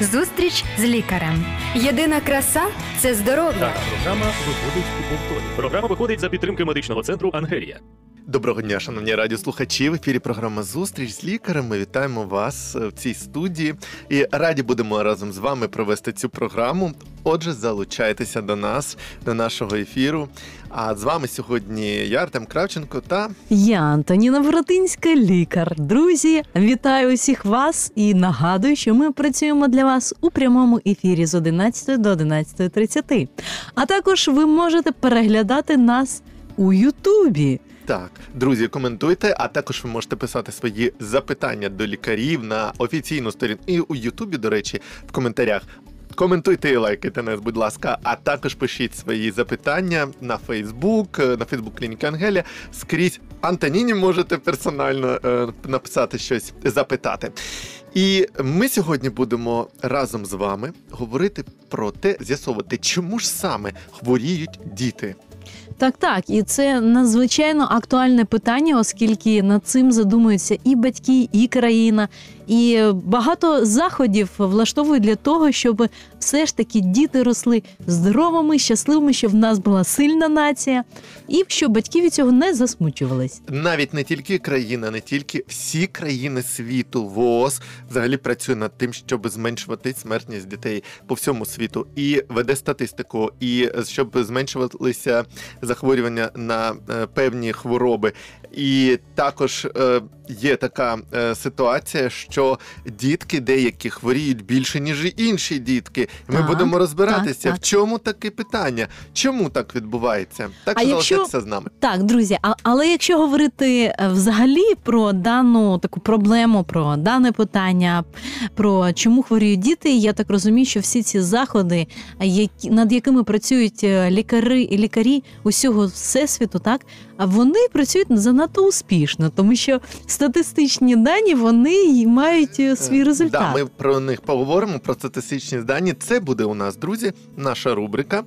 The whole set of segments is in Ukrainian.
Зустріч з лікарем. Єдина краса це здоров'я. Так, програма виходить у повторі. Програма виходить за підтримки медичного центру Ангелія. Доброго дня, шановні радіослухачі. В ефірі програма Зустріч з лікарем. Ми вітаємо вас е, в цій студії і раді будемо разом з вами провести цю програму. Отже, залучайтеся до нас, до нашого ефіру. А з вами сьогодні я, Артем Кравченко та Я Антоніна Воротинська, лікар. Друзі, вітаю усіх вас і нагадую, що ми працюємо для вас у прямому ефірі з 11 до 11.30. А також ви можете переглядати нас у Ютубі. Так, друзі, коментуйте, а також ви можете писати свої запитання до лікарів на офіційну сторінку і у Ютубі, до речі, в коментарях. Коментуйте і лайкайте нас, будь ласка, а також пишіть свої запитання на Фейсбук, на Фейсбук Клініки Ангелія. Скрізь Антоніні можете персонально е, написати щось, запитати. І ми сьогодні будемо разом з вами говорити про те, з'ясовувати, чому ж саме хворіють діти. Так, так, і це надзвичайно актуальне питання, оскільки над цим задумуються і батьки, і країна, і багато заходів влаштовують для того, щоб все ж таки діти росли здоровими, щасливими, щоб в нас була сильна нація, і щоб батьки від цього не засмучувались. Навіть не тільки країна, не тільки всі країни світу, ВООЗ взагалі працює над тим, щоб зменшувати смертність дітей по всьому світу, і веде статистику, і щоб зменшувалися захворювання на е, певні хвороби. І також е, є така е, ситуація, що дітки деякі хворіють більше, ніж інші дітки. Ми Так, будемо розбиратися, так, в чому таке питання, чому так відбувається. Так А якщо- залишайтеся з нами. Так, друзі, а, але якщо говорити е, взагалі про дану таку проблему, про дане питання, про чому хворіють діти, я так розумію, що всі ці заходи, які над якими працюють лікари і лікарі усього всесвіту, так вони працюють занадто успішно, тому що статистичні дані вони мають е, свій результат. Да, ми про них поговоримо, про статистичні дані. Це буде у нас, друзі, наша рубрика.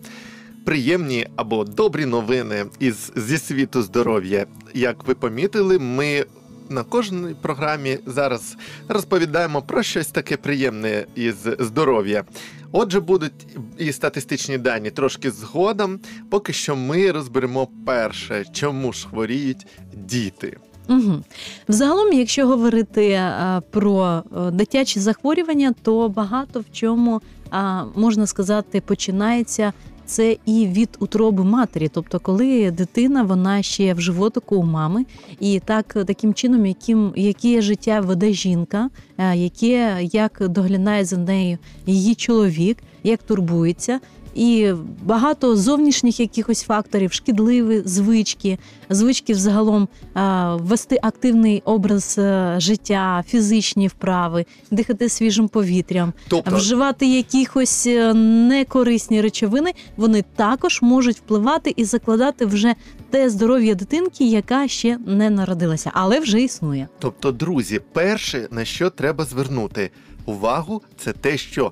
Приємні або добрі новини із зі світу здоров'я. Як ви помітили, ми на кожній програмі зараз розповідаємо про щось таке приємне із здоров'я. Отже, будуть і статистичні дані трошки згодом. Поки що ми розберемо перше, чому ж хворіють діти. Угу. Взагалом, якщо говорити а, про е, дитячі захворювання, то багато в чому а, можна сказати починається. Це і від утроби матері, тобто, коли дитина вона ще в животику у мами, і так таким чином, яким яке життя веде жінка, е, яке як доглядає за нею її чоловік, як турбується, і багато зовнішніх якихось факторів, шкідливі звички, звички взагалом вести активний образ е, життя, фізичні вправи, дихати свіжим повітрям, Тобто, вживати якихось е, некорисні речовини, вони також можуть впливати і закладати вже те здоров'я дитинки, яка ще не народилася, але вже існує. Тобто, друзі, перше, на що треба звернути увагу, це те, що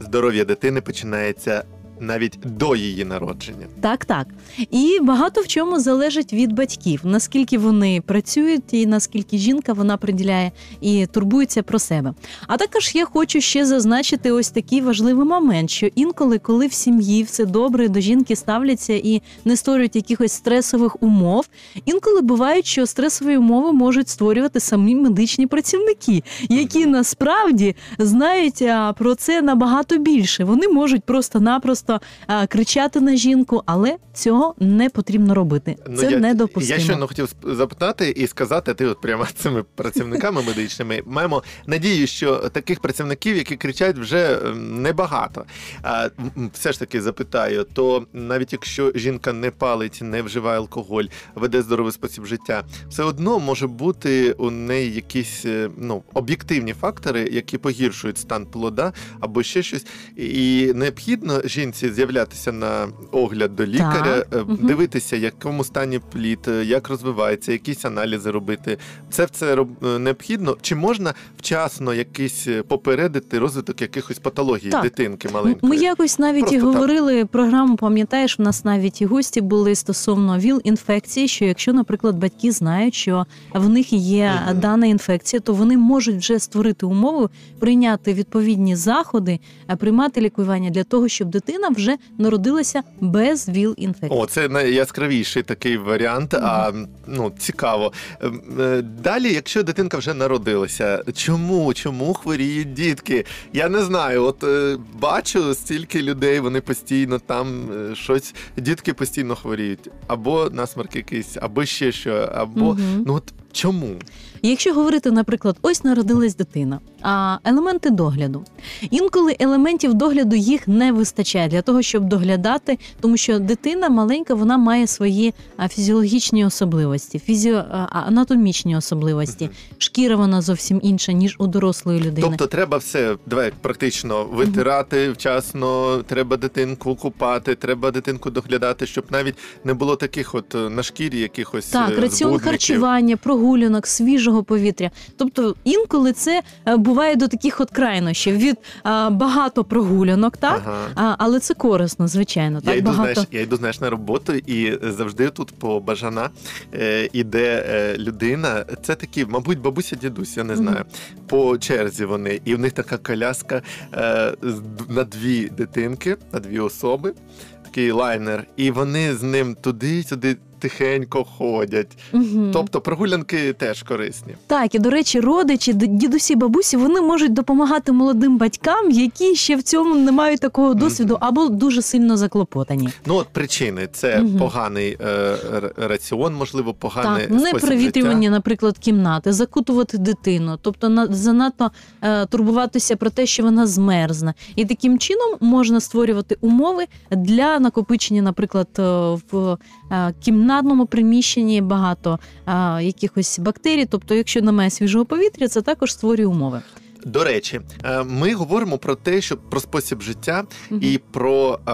здоров'я дитини починається навіть до її народження. Так, так. І багато в чому залежить від батьків, наскільки вони працюють, і наскільки жінка вона приділяє і турбується про себе. А також я хочу ще зазначити ось такий важливий момент, що інколи, коли в сім'ї все добре до жінки ставляться і не створюють якихось стресових умов, інколи бувають, що стресові умови можуть створювати самі медичні працівники, які насправді знають про це набагато більше. Вони можуть просто-напросто а, кричати на жінку, але цього не потрібно робити. Це Ну, я, недопустимо. Я щойно хотів запитати і сказати, ти от прямо цими працівниками медичними маємо надію, що таких працівників, які кричать, вже ем, небагато. А все ж таки запитаю, то навіть якщо жінка не палить, не вживає алкоголь, веде здоровий спосіб життя, все одно може бути у неї якісь е, ну об'єктивні фактори, які погіршують стан плода або ще щось. І необхідно жінці віці з'являтися на огляд до лікаря, Так. е, дивитися, в якому стані плід, е, як розвивається, якісь аналізи робити. Це все е, необхідно. Чи можна вчасно якийсь попередити розвиток якихось патологій Так. дитинки маленької? Ми якось навіть Просто і так. говорили програму, пам'ятаєш, в нас навіть і гості були стосовно ВІЛ-інфекції, що якщо, наприклад, батьки знають, що в них є Мгм. дана інфекція, то вони можуть вже створити умову, прийняти відповідні заходи, приймати лікування для того, щоб дитина вже народилася без ВІЛ-інфекції. О, це найяскравіший такий варіант. А ну цікаво. Ем, е, Далі, якщо дитинка вже народилася, чому? Чому хворіють дітки? Я не знаю. От е, бачу стільки людей, вони постійно там е, щось, дітки постійно хворіють, або насморк якийсь, або ще що, або Мгм. ну от чому? Якщо говорити, наприклад, ось народилась дитина, а елементи догляду. Інколи елементів догляду їх не вистачає для того, щоб доглядати, тому що дитина маленька, вона має свої фізіологічні особливості, фізіо анатомічні особливості. Шкіра вона зовсім інша, ніж у дорослої людини. Тобто треба все давай практично витирати вчасно, треба дитинку купати, треба дитинку доглядати, щоб навіть не було таких от е, на шкірі якихось Так, е, раціон збудників. харчування, прогулянок, свіжого повітря. Тобто інколи це е, буває до таких от крайнощів від а, багато прогулянок, так Ага. а, але це корисно, звичайно. Я Так йду, багато знаєш, я йду знаєш, на роботу, і завжди тут по бажана е, іде е, людина. Це такі, мабуть, бабуся, дідусь, я не знаю. По черзі вони, і в них така коляска е, на дві дитинки, на дві особи. Такий лайнер, і вони з ним туди-сюди тихенько ходять. Мгм. Тобто прогулянки теж корисні. Так, і до речі, родичі, дідусі, бабусі, вони можуть допомагати молодим батькам, які ще в цьому не мають такого досвіду, або дуже сильно заклопотані. Ну от причини: це Мгм. поганий е, раціон, можливо, поганий Так, не спосіб провітрювання, життя. наприклад, кімнати, закутувати дитину, тобто на занадто е, турбуватися про те, що вона змерзне, і таким чином можна створювати умови для накопичення, наприклад, е, в кімнатному приміщенні багато е, якихось бактерій. Тобто, якщо немає свіжого повітря, це також створює умови. До речі, е, ми говоримо про те, що про спосіб життя угу. і про е,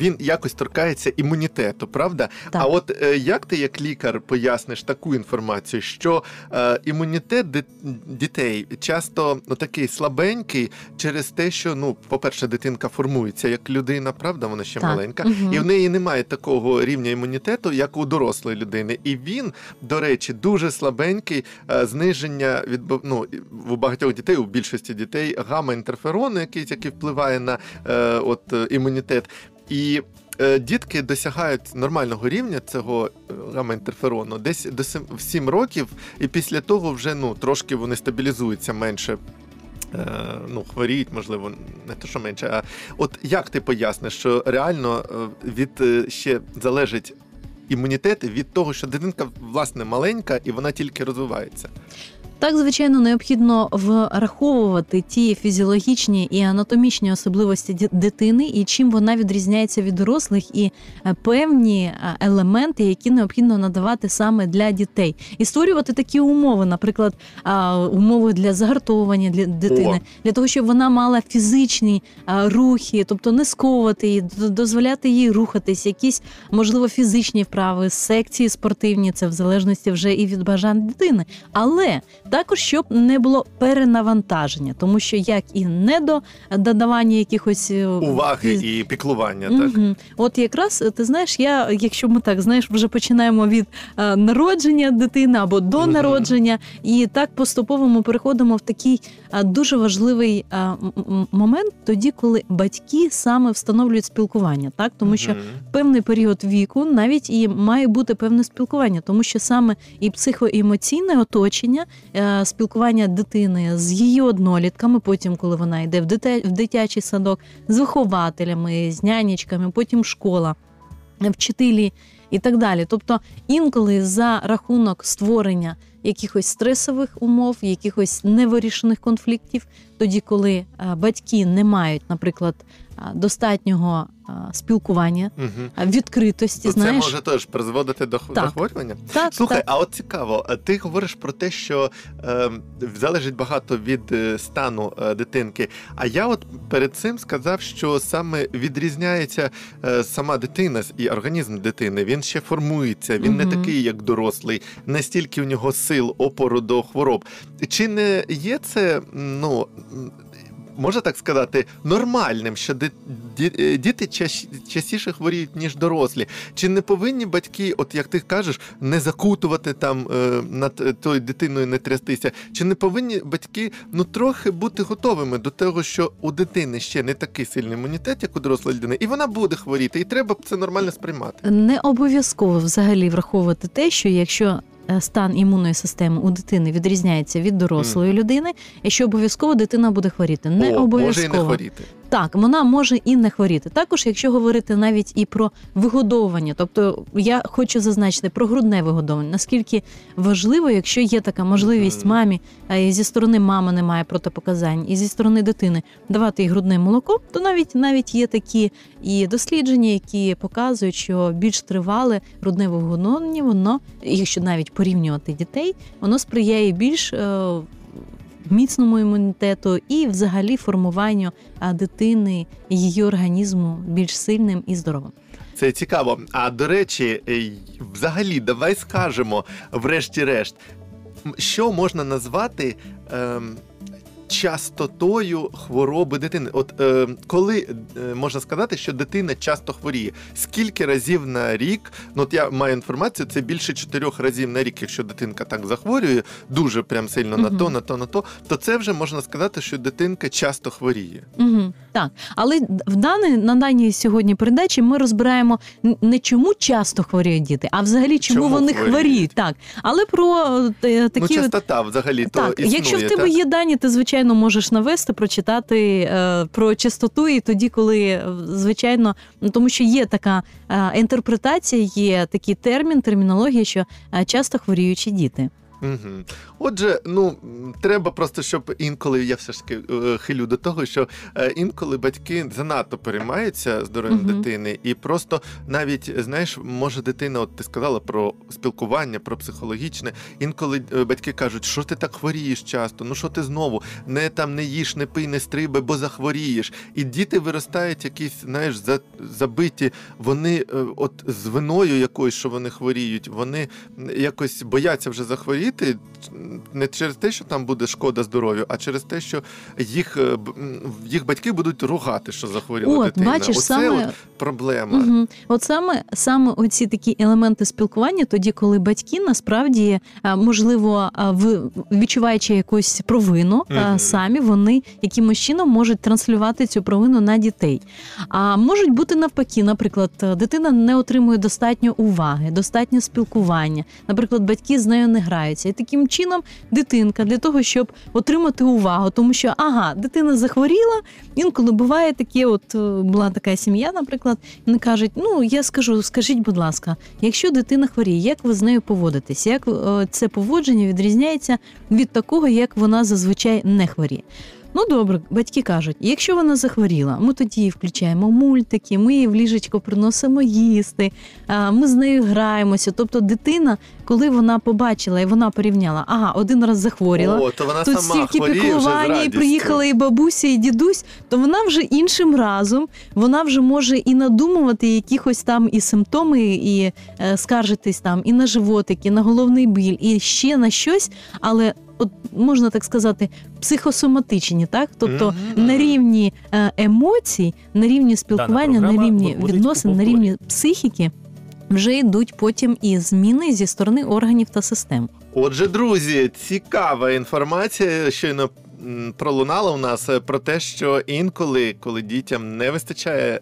він якось торкається імунітету, правда? Так. А от е, як ти, як лікар, поясниш таку інформацію, що е, імунітет дітей часто ну, такий слабенький через те, що ну, по-перше, дитинка формується як людина, правда, вона ще Так. маленька, Мгм. і в неї немає такого рівня імунітету, як у дорослої людини. І він, до речі, дуже слабенький е, зниження від ну, у багатьох дітей, у більшості дітей, гамма-інтерферону, який, який впливає на е, от, е, імунітет. І е, дітки досягають нормального рівня цього е, гамма-інтерферону десь до 7, в 7 років, і після того вже ну, трошки вони стабілізуються менше. е, Ну, хворіють, можливо, не те, що менше. А от як ти поясниш, що реально е, від ще залежить імунітет від того, що дитинка власне маленька і вона тільки розвивається. Так, звичайно, необхідно враховувати ті фізіологічні і анатомічні особливості дитини, і чим вона відрізняється від дорослих, і е, певні е, елементи, які необхідно надавати саме для дітей, і створювати такі умови, наприклад, умови для загартовування для дитини, для того, щоб вона мала фізичні рухи, тобто не сковувати її, дозволяти їй рухатись, якісь можливо фізичні вправи, секції спортивні, це в залежності вже і від бажань дитини. Але також щоб не було перенавантаження, тому що як і не до додавання якихось е, Уваги і піклування, так? Мгм. От якраз ти знаєш, я, якщо ми так знаєш, вже починаємо від е, народження дитини або до Мгм. народження, і так поступово ми переходимо в такий е, дуже важливий е, м- момент, тоді, коли батьки саме встановлюють спілкування, так тому що Мгм. певний період віку навіть і має бути певне спілкування, тому що саме і психоемоційне оточення, е, спілкування дитини з її однолітками, потім, коли вона йде в дитячий садок, з вихователями, з нянечками, потім школа, е, вчителі і так далі. Тобто інколи за рахунок створення якихось стресових умов, якихось невирішених конфліктів, тоді, коли е, батьки не мають, наприклад, достатнього спілкування, Угу. відкритості. То це може теж призводити до Так. захворювання? так, Слухай, так. а от цікаво, ти говориш про те, що е, залежить багато від е, стану е, дитинки. А я от перед цим сказав, що саме відрізняється е, сама дитина і організм дитини. Він ще формується, він не такий, як дорослий, не стільки у нього сил, опору до хвороб. Чи не є це, ну. Можна так сказати, нормальним, що е, діти частіше хворіють, ніж дорослі. Чи не повинні батьки, от як ти кажеш, не закутувати там е, над е, тою дитиною, не трястися? Чи не повинні батьки ну трохи бути готовими до того, що у дитини ще не такий сильний імунітет, як у дорослої людини, і вона буде хворіти, і треба це нормально сприймати? Не обов'язково взагалі враховувати те, що якщо стан імунної системи у дитини відрізняється від дорослої людини, і що обов'язково дитина буде хворіти. Не О, може і не хворіти. Так, вона може і не хворіти. Також, якщо говорити навіть і про вигодовування, тобто я хочу зазначити про грудне вигодовування, наскільки важливо, якщо є така можливість мамі, а і зі сторони мами немає протипоказань, і зі сторони дитини давати їй грудне молоко, то навіть навіть є такі і дослідження, які показують, що більш тривале грудне вигодовування, воно, якщо навіть порівнювати дітей, воно сприяє більш. Міцному імунітету і взагалі формуванню дитини її організму більш сильним і здоровим. Це цікаво. А до речі, е, взагалі, давай скажемо, врешті-решт, що можна назвати ем, частотою хвороби дитини? От е, коли е, можна сказати, що дитина часто хворіє? Скільки разів на рік? Ну, от я маю інформацію, це більше чотирьох разів на рік, якщо дитинка так захворює, дуже прям сильно на то, на то, на то, то це вже можна сказати, що дитинка часто хворіє. Угу, так, але в даній на даній сьогодні передачі ми розбираємо не чому часто хворіють діти, а взагалі чому, Чому вони хворіють? хворіють. Так, але про е, такі ну, частота взагалі то існує, якщо в тебе так? є дані, ти звичайно можеш навести, прочитати е, про частоту, і тоді, коли е, звичайно, ну тому що є така е, інтерпретація, є такий термін, термінологія, що е, часто хворіючі діти. Угу. Отже, ну треба просто, щоб інколи я все ж таки е, хилю до того, що е, інколи батьки занадто переймаються здоров'ям Мгм. дитини, і просто навіть знаєш, може дитина, от ти сказала про спілкування, про психологічне. Інколи е, батьки кажуть, що ти так хворієш часто, ну що ти знову не там не їж, не пий, не стриби, бо захворієш. І діти виростають якісь, знаєш, за, забиті. Вони от з виною якоюсь, що вони хворіють, вони якось бояться вже захворіти не через те, що там буде шкода здоров'ю, а через те, що їх, е, їх батьки будуть ругати, що захворіла От, дитина. бачиш, Оце саме- от проблема. Угу. От саме саме оці такі елементи спілкування, тоді, коли батьки насправді можливо в відчуваючи якусь провину, Мгм. самі вони якимось чином можуть транслювати цю провину на дітей. А можуть бути навпаки, наприклад, е, дитина не отримує достатньо уваги, достатньо спілкування. Наприклад, батьки з нею не граються. І таким чином дитинка для того, щоб отримати увагу, тому що ага, дитина захворіла. Інколи буває таке, от е, була така сім'я, наприклад, вони кажуть: ну я скажу, скажіть, будь ласка, якщо дитина хворіє, як ви з нею поводитесь? Як е, це поводження відрізняється від такого, як вона зазвичай не хворіє? Ну добре, батьки кажуть, якщо вона захворіла, ми тоді включаємо мультики, ми їй в ліжечко приносимо їсти, ми з нею граємося. Тобто, дитина, коли вона побачила і вона порівняла, ага, один раз захворіла, О, то вона Тут сама стільки піклування, і приїхала і бабуся, і дідусь, то вона вже іншим разом, вона вже може і надумувати якихось там і симптоми, і е, скаржитись там і на животик, і на головний біль, і ще на щось, але от можна так сказати, психосоматичні, так? Тобто Мгм. на рівні е, емоцій, на рівні спілкування, на рівні відносин, на рівні психіки. Вже йдуть потім і зміни зі сторони органів та систем. Отже, друзі, цікава інформація щойно пролунала у нас е, про те, що інколи, коли дітям не вистачає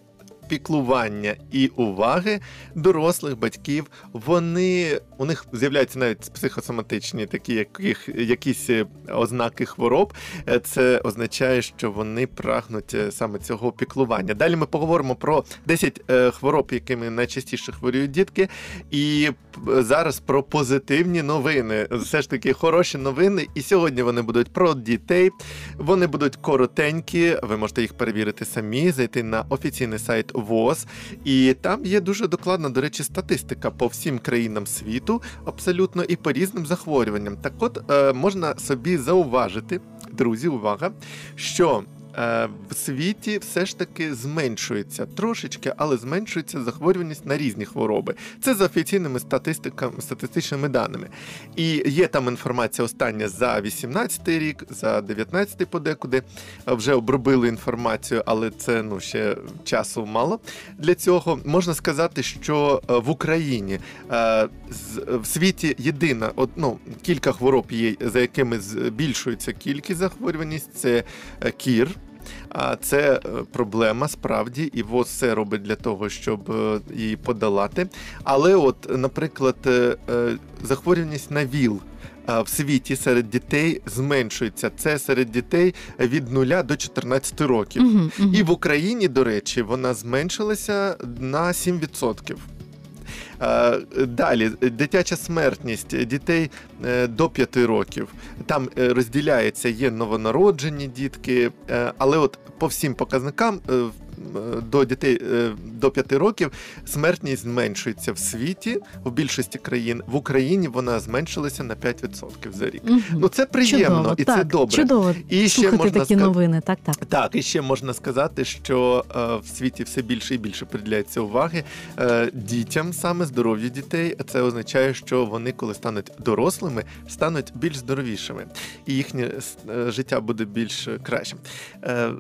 піклування і уваги дорослих батьків. Вони у них з'являються навіть психосоматичні такі яких, якісь е, ознаки хвороб. Е, Це означає, що вони прагнуть е, саме цього піклування. Далі ми поговоримо про 10 е, хвороб, якими найчастіше хворіють дітки. І зараз про позитивні новини. Все ж таки хороші новини. І сьогодні вони будуть про дітей. Вони будуть коротенькі. Ви можете їх перевірити самі, зайти на офіційний сайт ВОЗ. І там є дуже докладна, до речі, статистика по всім країнам світу, абсолютно і по різним захворюванням. Так от е, можна собі зауважити, друзі, увага, що. Е, В світі все ж таки зменшується трошечки, але зменшується захворюваність на різні хвороби. Це за офіційними статистиками, статистичними даними. І є там інформація остання за 18 рік, за 19 подекуди. Вже обробили інформацію, але це ну ще часу мало. Для цього можна сказати, що е, в Україні е, в світі єдина от, ну, кілька хвороб є, за якими збільшується кількість захворюваність. Це кір. А це е, проблема справді, і ВОЗ все робить для того, щоб е, її подолати. Але, от, наприклад, е, захворюваність на ВІЛ в світі серед дітей зменшується. Це серед дитей від 0 до 14 років. Мгм, мгм. І в Україні, до речі, вона зменшилася на 7%. Далі дитяча смертність дітей е, до 5 років. Там е, розділяється, є новонароджені дітки, е, але от по всім показникам до дітей е, до 5 років смертність зменшується в світі в більшості країн. В Україні вона зменшилася на 5% за рік. Мгм. Ну це приємно чудово, і так, це добре. Чудово І ще можна такі сказати. новини. Так, так. Так, і ще можна сказати, що е, в світі все більше і більше приділяється уваги е, дітям, саме здоров'ю дітей. Це означає, що вони, коли стануть дорослими, стануть більш здоровішими, і їхнє життя буде більш кращим.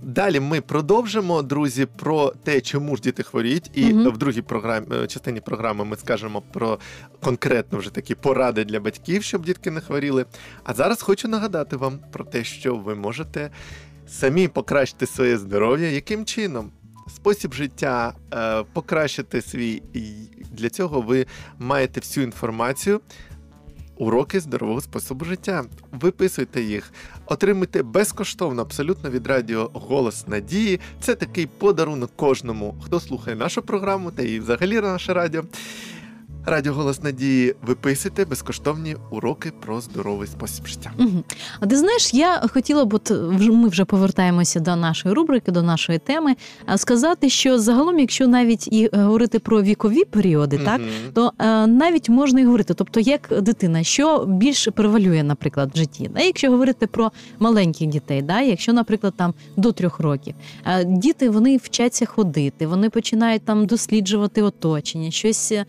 Далі ми продовжимо, друзі, про те, чому ж діти хворіють, і Мгм. в другій програмі е, частині програми ми скажемо про конкретно вже такі поради для батьків, щоб дітки не хворіли. А зараз хочу нагадати вам про те, що ви можете самі покращити своє здоров'я. Яким чином? Спосіб життя, е, покращити свій. І для цього ви маєте всю інформацію. Уроки здорового способу життя. Виписуйте їх, отримуйте безкоштовно, абсолютно від радіо Голос Надії. Це такий подарунок кожному, хто слухає нашу програму та і взагалі наше радіо. Радіо Голос Надії виписуйте безкоштовні уроки про здоровий спосіб життя. Мгм. А ти знаєш, я хотіла б, от ми вже повертаємося до нашої рубрики, до нашої теми, сказати, що загалом, якщо навіть і е, говорити про вікові періоди, так то е, навіть можна і говорити, тобто як дитина, що більше превалює, наприклад, в житті. Да? Якщо говорити про маленьких дітей, да? якщо, наприклад, там до трьох років, е, діти вони вчаться ходити, вони починають там досліджувати оточення, щось е,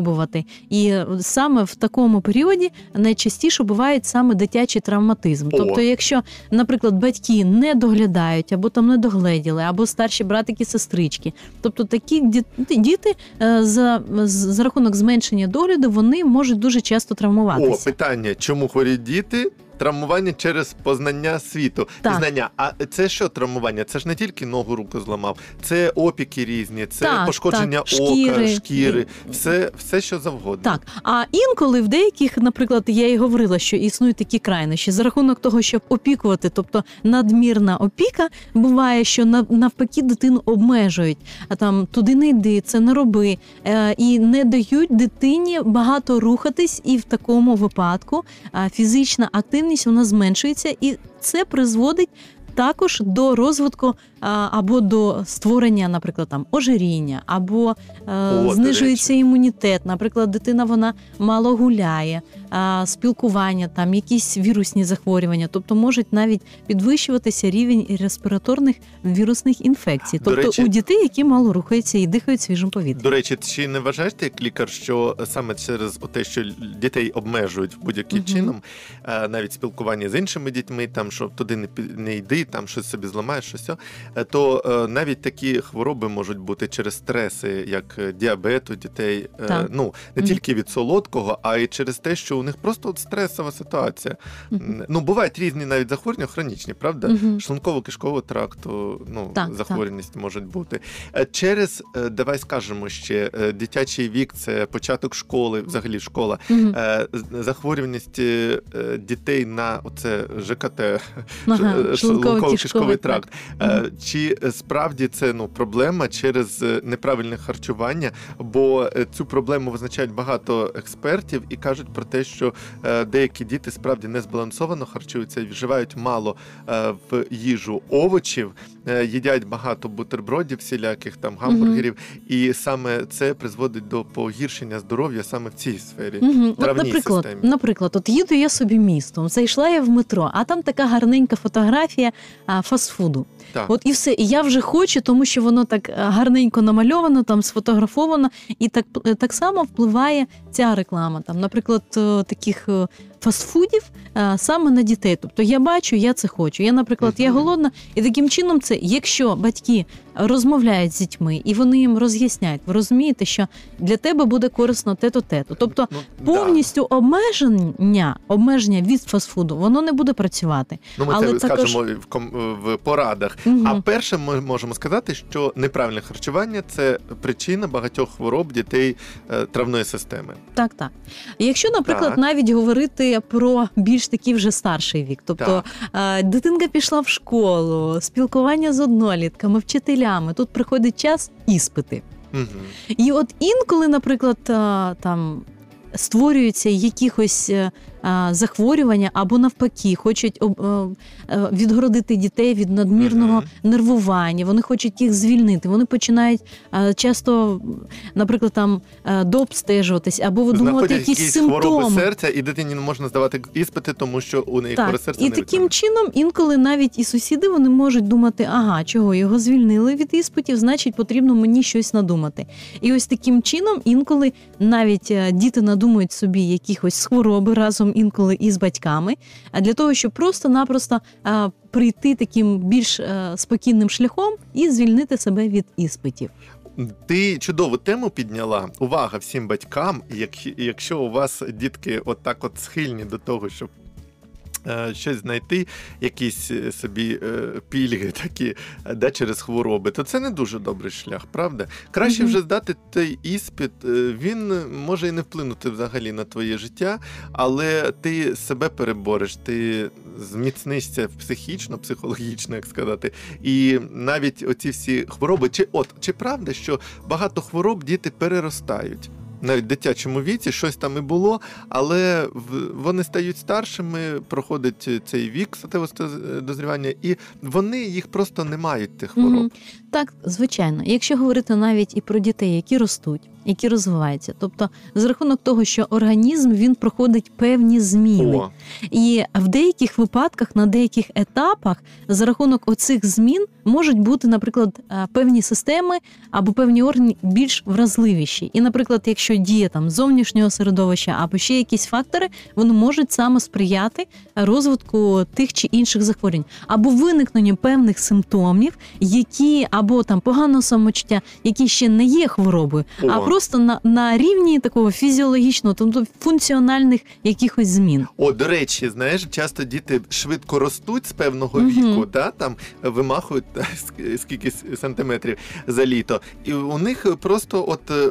спробувати. І саме в такому періоді найчастіше бувають саме дитячий травматизм. О. Тобто, якщо, наприклад, батьки не доглядають або там не догледіли, або старші братики, сестрички, тобто такі ді- діти е, за, за рахунок зменшення догляду вони можуть дуже часто О, травмуватися. питання: чому хворіють діти? Травмування через познання світу. Так. Пізнання. А це що травмування? Це ж не тільки ногу руку зламав, це опіки різні, це Так, пошкодження так, ока, шкіри. шкіри, все, все, що завгодно. Так, а інколи в деяких, наприклад, я і говорила, що існують такі крайнощі за рахунок того, щоб опікувати, тобто надмірна опіка, буває, що нав- навпаки дитину обмежують. А там туди не йди, це не роби, е, і не дають дитині багато рухатись, і в такому випадку а, фізична активність вона зменшується, і це призводить. Також до розвитку або до створення, наприклад, там ожиріння, або е, до знижується імунітет. Наприклад, дитина вона мало гуляє, спілкування, там якісь вірусні захворювання, тобто можуть навіть підвищуватися рівень респіраторних вірусних інфекцій. Тобто речі- у дітей, які мало рухаються і дихають свіжим повітрям. До речі, чи не вважаєш ти як лікар, що саме через те, що дітей обмежують будь-яким Мгм. чином, е, навіть спілкування з іншими дітьми, там що туди не не йди, там щось собі зламаєш, щось, то е, навіть такі хвороби можуть бути через стреси, як е, діабет у дітей. Е, Так. Ну не тільки від солодкого, а й через те, що у них просто от стресова ситуація. Ну, бувають різні навіть захворювання хронічні, правда? Шлунково-кишкового тракту, ну, Так, захворюваність можуть бути. Е, Через, е, давай скажемо ще, е, дитячий вік це початок школи, взагалі школа. Е, Захворюваність е, е, дітей на оце ЖКТ, Ага, е, шлунково-кишковий шлунково-кишковий тракт. Чи е, справді це ну проблема через е, неправильне харчування? Бо е, цю проблему визначають багато експертів і кажуть про те, що деякі діти справді незбалансовано харчуються і вживають мало в їжу овочів, їдять багато бутербродів, всіляких там гамбургерів, і саме це призводить до погіршення здоров'я саме в цій сфері. От, наприклад, системі. наприклад, от їду я собі містом, зайшла я в метро, а там така гарненька фотографія фастфуду. Так. От і все. І я вже хочу, тому що воно так гарненько намальовано, там сфотографовано, і так, е, так само впливає ця реклама. Там, наприклад, е, таких е, фастфудів е, саме на дітей. Тобто я бачу, я це хочу. Я, наприклад, я голодна, і таким чином це, якщо батьки розмовляють з дітьми і вони їм роз'ясняють, ви розумієте, що для тебе буде корисно те-то, те-то. Тобто Ну, да. повністю обмеження, обмеження від фастфуду, воно не буде працювати. Ну, ми Але це також- скажемо в ком- в порадах. Мгм. А перше, ми можемо сказати, що неправильне харчування це причина багатьох хвороб дітей е, травної системи. Так, так. Якщо, наприклад, Так. навіть говорити про більш такий вже старший вік, тобто так. дитинка пішла в школу, спілкування з однолітками, вчителями, тут приходить час іспити. Угу. І от інколи, наприклад, там створюються якихось е, захворювання або навпаки, хочуть е, е, відгородити дітей від надмірного нервування, вони хочуть їх звільнити. Вони починають часто, наприклад, там е, дообстежуватись або видумувати якісь якісь хвороби серця, і дитині не можна здавати іспити, тому що у неї хворе серце і не таким витримує. чином інколи навіть і сусіди вони можуть думати, ага, чого його звільнили від іспитів, значить потрібно мені щось надумати. І ось таким чином інколи навіть діти надумують собі якихось хвороби разом інколи із батьками, а для того, щоб просто-напросто е, прийти таким більш е, спокійним шляхом і звільнити себе від іспитів. Ти чудову тему підняла. Увага всім батькам. Як, якщо у вас дітки отак от схильні до того, щоб е, щось знайти, якісь е, собі е, пільги такі е, да, через хвороби, то це не дуже добрий шлях, правда? Краще вже здати той іспит. е, Він може і не вплинути взагалі на твоє життя, але ти себе перебореш, ти зміцнишся психічно, психологічно, як сказати. І навіть оці всі хвороби, чи от чи правда, що багато хвороб діти переростають? Навіть в дитячому віці щось там і було, але вони стають старшими, проходить цей вік статевого дозрівання, і вони їх просто не мають тих хвороб. Мгм. Так, звичайно. Якщо говорити навіть і про дітей, які ростуть, які розвиваються, тобто з рахунок того, що організм він проходить певні зміни. О, І в деяких випадках, на деяких етапах, за рахунок оцих змін можуть бути, наприклад, е, певні системи або певні органи більш вразливіші. І, наприклад, якщо діє там зовнішнього середовища або ще якісь фактори, вони можуть саме сприяти розвитку тих чи інших захворювань, або виникненню певних симптомів, які або там поганого самочуття, які ще не є хворобою, а просто на, на рівні такого фізіологічного, тобто функціональних якихось змін. О, до речі, знаєш, часто діти швидко ростуть з певного Мгм. віку, да, там вимахують та, скільки сантиметрів за літо. І у них просто от е,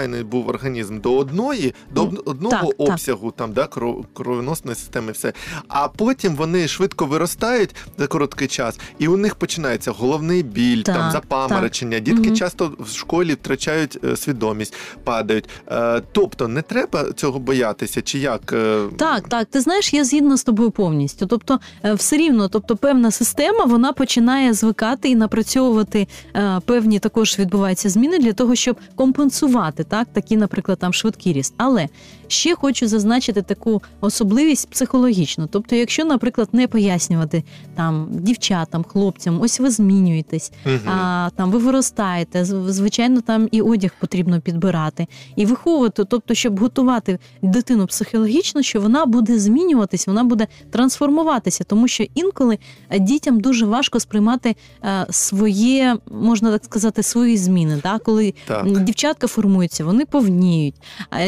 призвичайний був організм до одної, до одного так, так. обсягу там, да, кров- кровоносної системи, все. А потім вони швидко виростають за короткий час, і у них починається головний біль, Так, там запаморочення. Дітки Мгм. часто в школі втрачають е, свідомість, падають. Е, тобто не треба цього боятися, чи як? е, Так, так, ти знаєш, я згідна з тобою повністю. Тобто, е, все рівно, тобто, певна система вона починає звикати і напрацьовувати е, певні також відбуваються зміни для того, щоб компенсувати так, такі, наприклад, там швидкий ріст. Але ще хочу зазначити таку особливість психологічну. Тобто, якщо, наприклад, не пояснювати там дівчатам, хлопцям, ось ви змінюєтесь, Мгм. а там ви виростаєте, звичайно, там і одяг потрібно підбирати, і виховувати, тобто, щоб готувати дитину психологічно, що вона буде змінюватись, вона буде трансформуватися, тому що інколи е, дітям дуже важко сприймати е, своє, можна так сказати, свої зміни. Да? Коли Так. дівчатка формуються, вони повніють.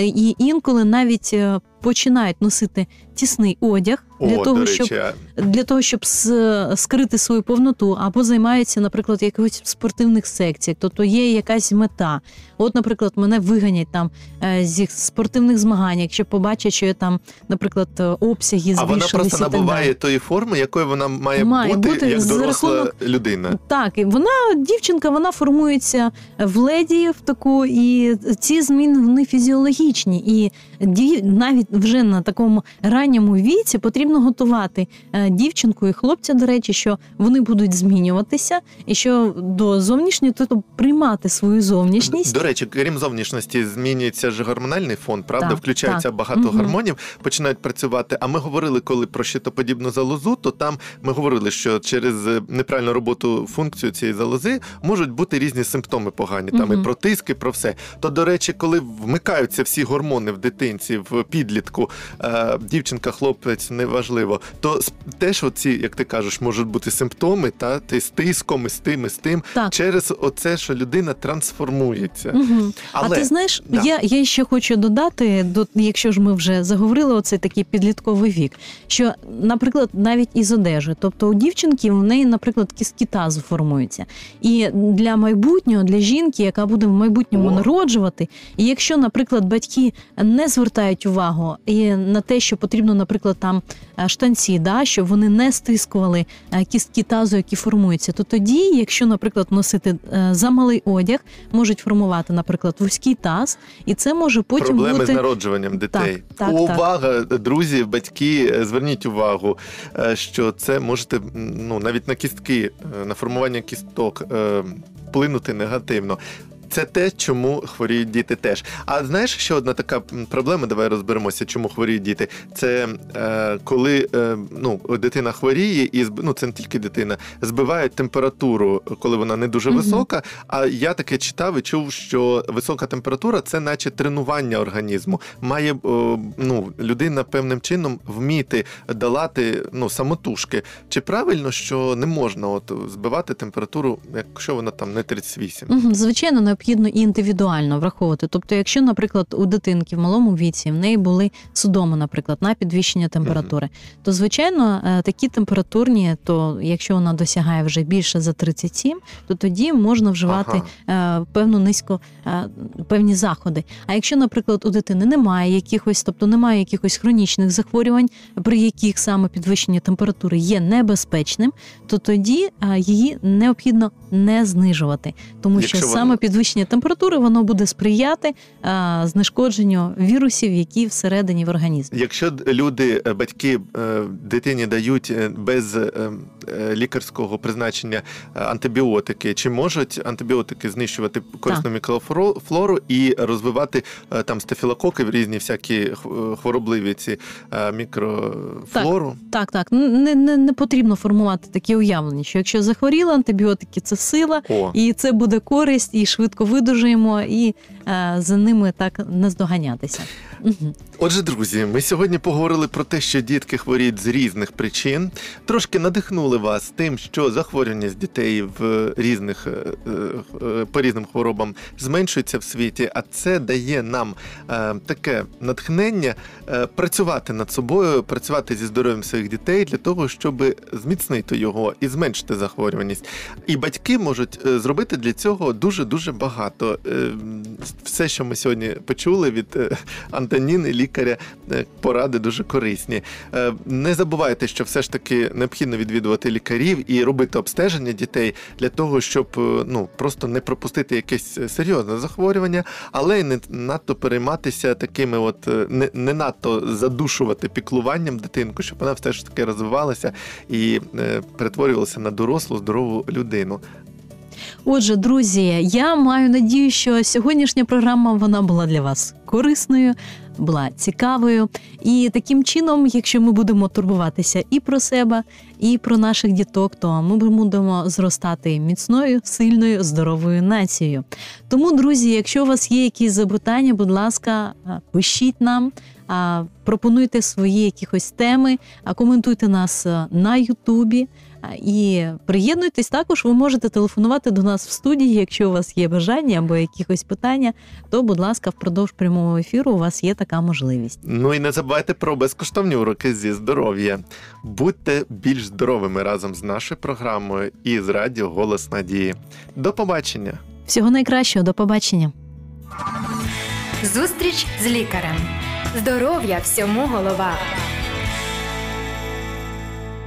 І інколи навіть е, починають носити тісний одяг для О, того, щоб для того, щоб скрити свою повноту, або займаються, наприклад, якихось спортивних секціях, тобто є якась мета. От, наприклад, мене виганять там е, зі спортивних змагань, якщо побачать, що я там, наприклад, обсяги а вона просто набуває тої форми, якою вона має, Має бути, бути як доросла рахунок- людина. Так, і вона дівчинка, вона формується в леді в таку, і ці зміни вони фізіологічні. І навіть вже на такому ранньому віці потрібно готувати е, дівчинку і хлопця, до речі, що вони будуть змінюватися, і що до зовнішньої, тобто приймати свою зовнішність. До речі, крім зовнішності, змінюється ж гормональний фон, правда? Так, Включається так. багато Мгм. гормонів, починають працювати. А ми говорили, коли про щитоподібну залозу, то там ми говорили, що через е, неправильну роботу функцію цієї залози можуть бути різні симптоми погані, там Мгм. і про тиск, і про все. То, до речі, коли вмикаються всі гормони в дитинці, в підлітку, е, дівчинка, хлопець, неважливо, то теж оці, як ти кажеш, можуть бути симптоми, та ти з тиском, і з тим, і з тим, Так. через оце, що людина трансформується. Угу. Але а ти знаєш, да. я, я ще хочу додати, до, якщо ж ми вже заговорили, оцей такий підлітковий вік, що, наприклад, навіть із одежі, тобто у дівчинки в неї, наприклад, кістки тазу формуються. І для майбутнього, для жінки, яка буде в майбутньому О. народжувати, і якщо, наприклад, батьки не звертають увагу і на те, що потрібно, наприклад, там е, штанці, да, щоб вони не стискували е, кістки тазу, які формуються, то тоді, якщо, наприклад, носити е, замалий одяг, можуть формувати, наприклад, вузький таз, і це може потім Проблеми бути з народжуванням дітей. так, так. увага, друзі, батьки, зверніть увагу, що це можете ну навіть на кістки, на формування кісток вплинути негативно. Це те, чому хворіють діти теж. А знаєш, ще одна така проблема, давай розберемося, чому хворіють діти. Це е, коли е, ну, дитина хворіє, і ну, це не тільки дитина, збивають температуру, коли вона не дуже висока. А я таке читав і чув, що висока температура це наче тренування організму. Має о, ну, людина певним чином вміти долати ну, самотужки. Чи правильно, що не можна от, збивати температуру, якщо вона там не 38? Мгм, Звичайно, необхідно і індивідуально враховувати. Тобто, якщо, наприклад, у дитинки в малому віці в неї були судоми, наприклад, на підвищення температури, то звичайно е, такі температурні, то якщо вона досягає вже більше за 37, то тоді можна вживати е, певну низько е, певні заходи. А якщо, наприклад, у дитини немає якихось, тобто немає якихось хронічних захворювань, при яких саме підвищення температури є небезпечним, то тоді її необхідно не знижувати, тому Якщо що саме підвищення температури воно буде сприяти е, знешкодженню вірусів, які всередині в організмі. Якщо люди, е, батьки е, дитині дають без лікарського призначення антибіотики, чи можуть антибіотики знищувати корисну мікрофлору і розвивати там стафілококи, різні всякі хворобливі ці мікрофлору? Так, так, не, не, не потрібно формувати такі уявлення, що якщо захворіли антибіотики, це сила, О, і це буде користь, і швидко видужуємо, і за ними так не здоганятися. Отже, друзі, ми сьогодні поговорили про те, що дітки хворіють з різних причин. Трошки надихнули вас тим, що захворюваність дітей в різних е, е, по різним хворобам зменшується в світі, а це дає нам е, таке натхнення е, працювати над собою, працювати зі здоров'ям своїх дітей для того, щоб зміцнити його і зменшити захворюваність. І батьки можуть е, зробити для цього дуже дуже багато. Все, що ми сьогодні почули від е, Антоніни, лікаря, е, поради дуже корисні. Е, Не забувайте, що все ж таки необхідно відвідувати лікарів і робити обстеження дітей для того, щоб ну просто не пропустити якесь серйозне захворювання, але й не надто перейматися такими, от не, не надто задушувати піклуванням дитинку, щоб вона все ж таки розвивалася і перетворювалася на дорослу здорову людину. Отже, друзі, я маю надію, що сьогоднішня програма вона була для вас корисною, була цікавою. І таким чином, якщо ми будемо турбуватися і про себе, і про наших діток, то ми будемо зростати міцною, сильною, здоровою нацією. Тому, друзі, якщо у вас є якісь запитання, будь ласка, пишіть нам. Пропонуйте свої якихось теми, коментуйте нас на Ютубі, І приєднуйтесь також. Ви можете телефонувати до нас в студії, якщо у вас є бажання або якихось питання, то, будь ласка, впродовж прямого ефіру у вас є така можливість. Ну і не забувайте про безкоштовні уроки зі здоров'я. Будьте більш здоровими разом з нашою програмою і з радіо Голос Надії. До побачення! Всього найкращого, до побачення. Зустріч з лікарем. Здоров'я всьому голова.